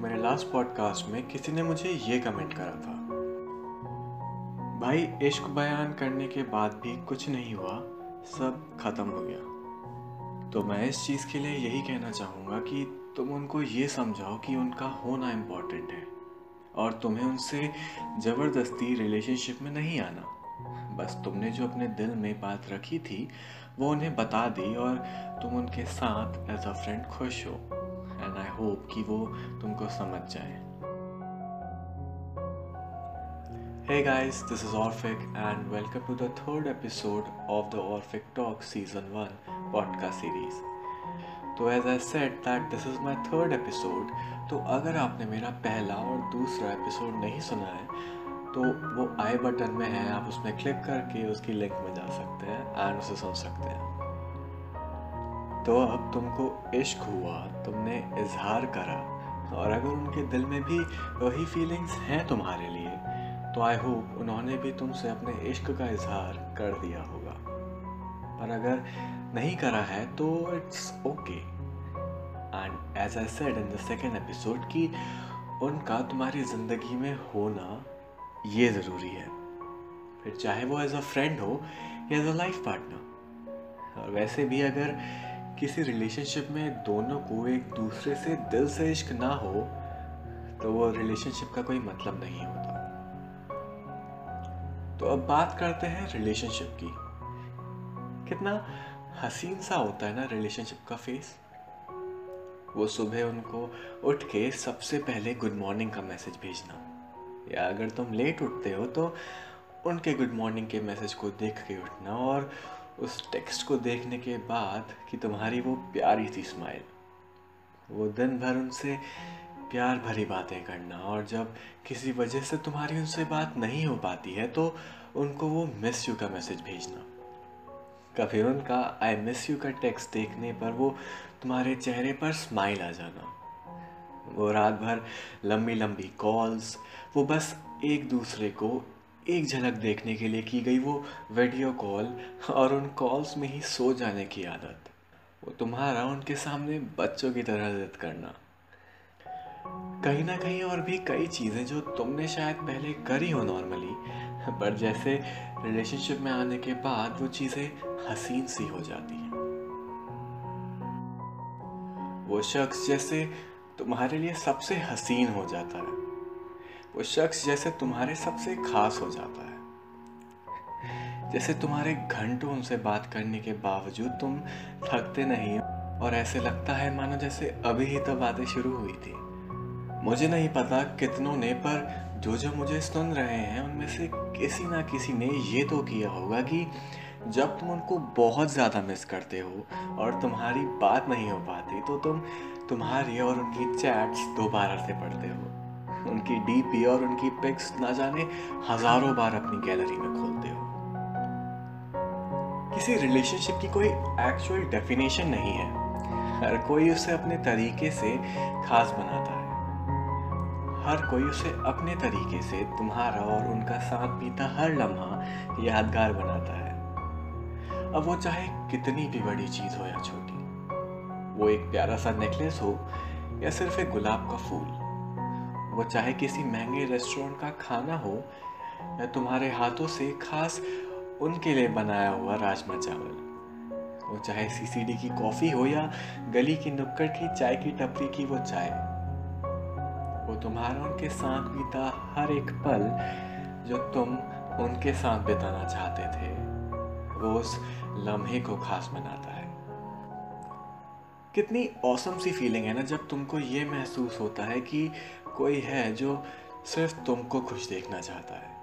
मेरे last podcast में किसी ने मुझे ये कमेंट करा था। भाई, इश्क बयान करने के बाद भी कुछ नहीं हुआ, सब ख़त्म हो गया। तो मैं इस चीज़ के लिए यही कहना चाहूँगा कि तुम उनको ये समझाओ कि उनका होना इंपॉर्टेंट है और तुम्हें उनसे ज़बरदस्ती रिलेशनशिप में नहीं आना। बस तुमने जो अपने दिल में बात रखी थी, वो उन्हें बता दी और तुम उनके साथ एज अ फ्रेंड खुश हो। होप कि वो तुमको समझ जाए Hey guys, this is Orphic and welcome to the third episode of the Orphic Talk Season 1 podcast series. तो as I set that this is my third episode तो अगर आपने मेरा पहला और दूसरा एपिसोड नहीं सुना है तो वो आई बटन में है आप उसमें क्लिक करके उसकी लिंक में जा सकते हैं एंड उसे सुन सकते हैं तो अब तुमको इश्क हुआ, तुमने इजहार करा। और अगर उनके दिल में भी वही फीलिंग्स हैं तुम्हारे लिए तो आई होप उन्होंने भी तुमसे अपने इश्क का इजहार कर दिया होगा। पर अगर नहीं करा है तो it's okay and as I said in the second episode कि उनका तुम्हारी ज़िंदगी में होना ये ज़रूरी है। फिर चाहे वो एज अ फ्रेंड हो या एज अ लाइफ पार्टनर और वैसे भी अगर किसी रिलेशनशिप में दोनों को एक दूसरे से दिल से इश्क ना हो तो वो रिलेशनशिप का कोई मतलब नहीं होता। तो अब बात करते हैं रिलेशनशिप की। कितना हसीन सा होता है ना रिलेशनशिप का फेस वो सुबह उनको उठ के सबसे पहले गुड मॉर्निंग का मैसेज भेजना। या अगर तुम लेट उठते हो तो उनके गुड मॉर्निंग के मैसेज को देख के उठना और उस टेक्स्ट को देखने के बाद कि तुम्हारी वो प्यारी थी स्माइल वो दिन भर उनसे प्यार भरी बातें करना और जब किसी वजह से तुम्हारी उनसे बात नहीं हो पाती है तो उनको वो मिस यू का मैसेज भेजना। कभी उनका आई मिस यू का टेक्स्ट देखने पर वो तुम्हारे चेहरे पर स्माइल आ जाना। वो रात भर लंबी लंबी कॉल्स वो बस एक दूसरे को एक झलक देखने के लिए की गई वो वीडियो कॉल और उन कॉल्स में ही सो जाने की आदत। वो तुम्हारा उनके सामने बच्चों की तरह जिद करना। कहीं ना कहीं और भी कई चीज़ें जो तुमने शायद पहले करी हो नॉर्मली पर जैसे रिलेशनशिप में आने के बाद वो चीज़ें हसीन सी हो जाती हैं। वो शख्स जैसे तुम्हारे लिए सबसे हसीन हो जाता है। वो शख्स जैसे तुम्हारे सबसे खास हो जाता है। जैसे तुम्हारे घंटों उनसे बात करने के बावजूद तुम थकते नहीं और ऐसे लगता है मानो जैसे अभी ही तो बातें शुरू हुई थी। मुझे नहीं पता कितनों ने, पर जो जो मुझे सुन रहे हैं, उनमें से किसी ना किसी ने ये तो किया होगा कि जब तुम उनको बहुत ज़्यादा मिस करते हो और तुम्हारी बात नहीं हो पाती तो तुम तुम्हारी और उनकी चैट्स दोबारा से पढ़ते हो। उनकी डीपी और उनकी पिक्स ना जाने हज़ारों बार अपनी गैलरी में खोलते हो। किसी रिलेशनशिप की कोई एक्चुअल डेफिनेशन नहीं है। हर कोई उसे अपने तरीके से खास बनाता है। हर कोई उसे अपने तरीके से तुम्हारा और उनका साथ बीता हर लम्हा यादगार बनाता है। अब वो चाहे कितनी भी बड़ी चीज़ हो या छोटी, वो एक प्यारा सा नेकलेस हो या सिर्फ़ एक गुलाब का फूल। वो चाहे किसी महँगे रेस्टोरेंट का खाना हो, या तुम्हारे हाथों से खास उनके लिए बनाया हुआ राजमा चावल। वो चाहे सीसीडी की कॉफ़ी हो या गली की नुक्कड़ की चाय की टपरी की वो चाय। वो तुम्हारा उनके साथ बीता हर एक पल जो तुम उनके साथ बिताना चाहते थे। वो उस लम्हे को खास बनाता है। कितनी औसम सी फीलिंग है ना जब तुमको ये महसूस होता है कि कोई है जो सिर्फ़ तुमको खुश देखना चाहता है,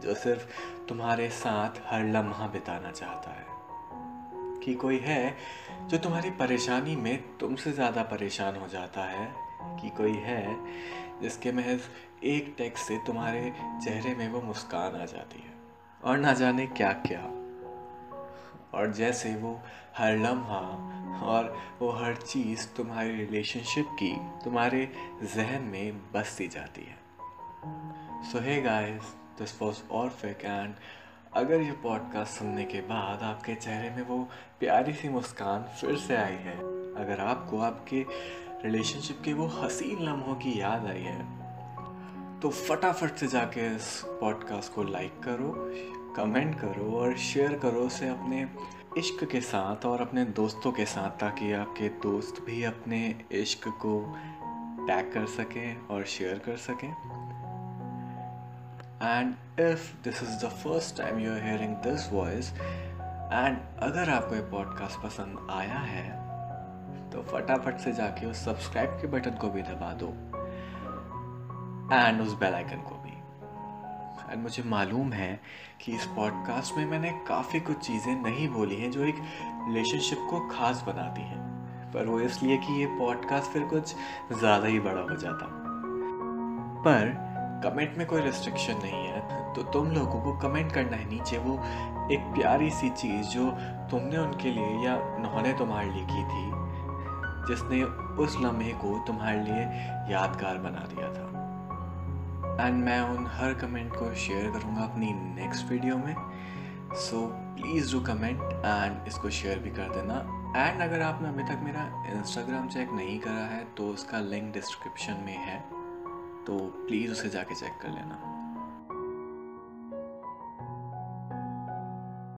जो सिर्फ़ तुम्हारे साथ हर लम्हा बिताना चाहता है। कि कोई है जो तुम्हारी परेशानी में तुमसे ज़्यादा परेशान हो जाता है, कि कोई है जिसके महज एक टेक्स्ट से तुम्हारे चेहरे में वो मुस्कान आ जाती है। और ना जाने क्या क्या और जैसे वो हर लम्हा और वो हर चीज़ तुम्हारी रिलेशनशिप की, तुम्हारे जहन में बसती जाती है। So hey guys this was Orphic and अगर ये पॉडकास्ट सुनने के बाद आपके चेहरे में वो प्यारी सी मुस्कान फिर से आई है, अगर आपको आपके रिलेशनशिप के वो हसीन लम्हों की याद आई है तो फटाफट से जाके इस पॉडकास्ट को लाइक करो कमेंट करो और शेयर करो उसे अपने इश्क के साथ और अपने दोस्तों के साथ ताकि आपके दोस्त भी अपने इश्क को टैग कर सकें और शेयर कर सकें। And if this is the first time you are hearing this voice and अगर आपको ये पॉडकास्ट पसंद आया है तो फटाफट से जाके उस सब्सक्राइब के बटन को भी दबा दो। एंड उस बेल आइकन को। एंड मुझे मालूम है कि इस पॉडकास्ट में मैंने काफ़ी कुछ चीज़ें नहीं बोली हैं जो एक रिलेशनशिप को खास बनाती हैं। पर वो इसलिए कि ये पॉडकास्ट फिर कुछ ज़्यादा ही बड़ा हो जाता। पर कमेंट में कोई रिस्ट्रिक्शन नहीं है तो तुम लोगों को कमेंट करना है नीचे वो एक प्यारी सी चीज़ जो तुमने उनके लिए या उन्होंने तुम्हारे लिए की थी, जिसने उस लम्हे को तुम्हारे लिए यादगार बना दिया था। एंड मैं उन हर कमेंट को शेयर करूँगा अपनी नेक्स्ट वीडियो में। So please do comment and इसको शेयर भी कर देना। एंड अगर आपने अभी तक मेरा इंस्टाग्राम चेक नहीं करा है तो उसका लिंक डिस्क्रिप्शन में है। तो प्लीज़ उसे जाके चेक कर लेना।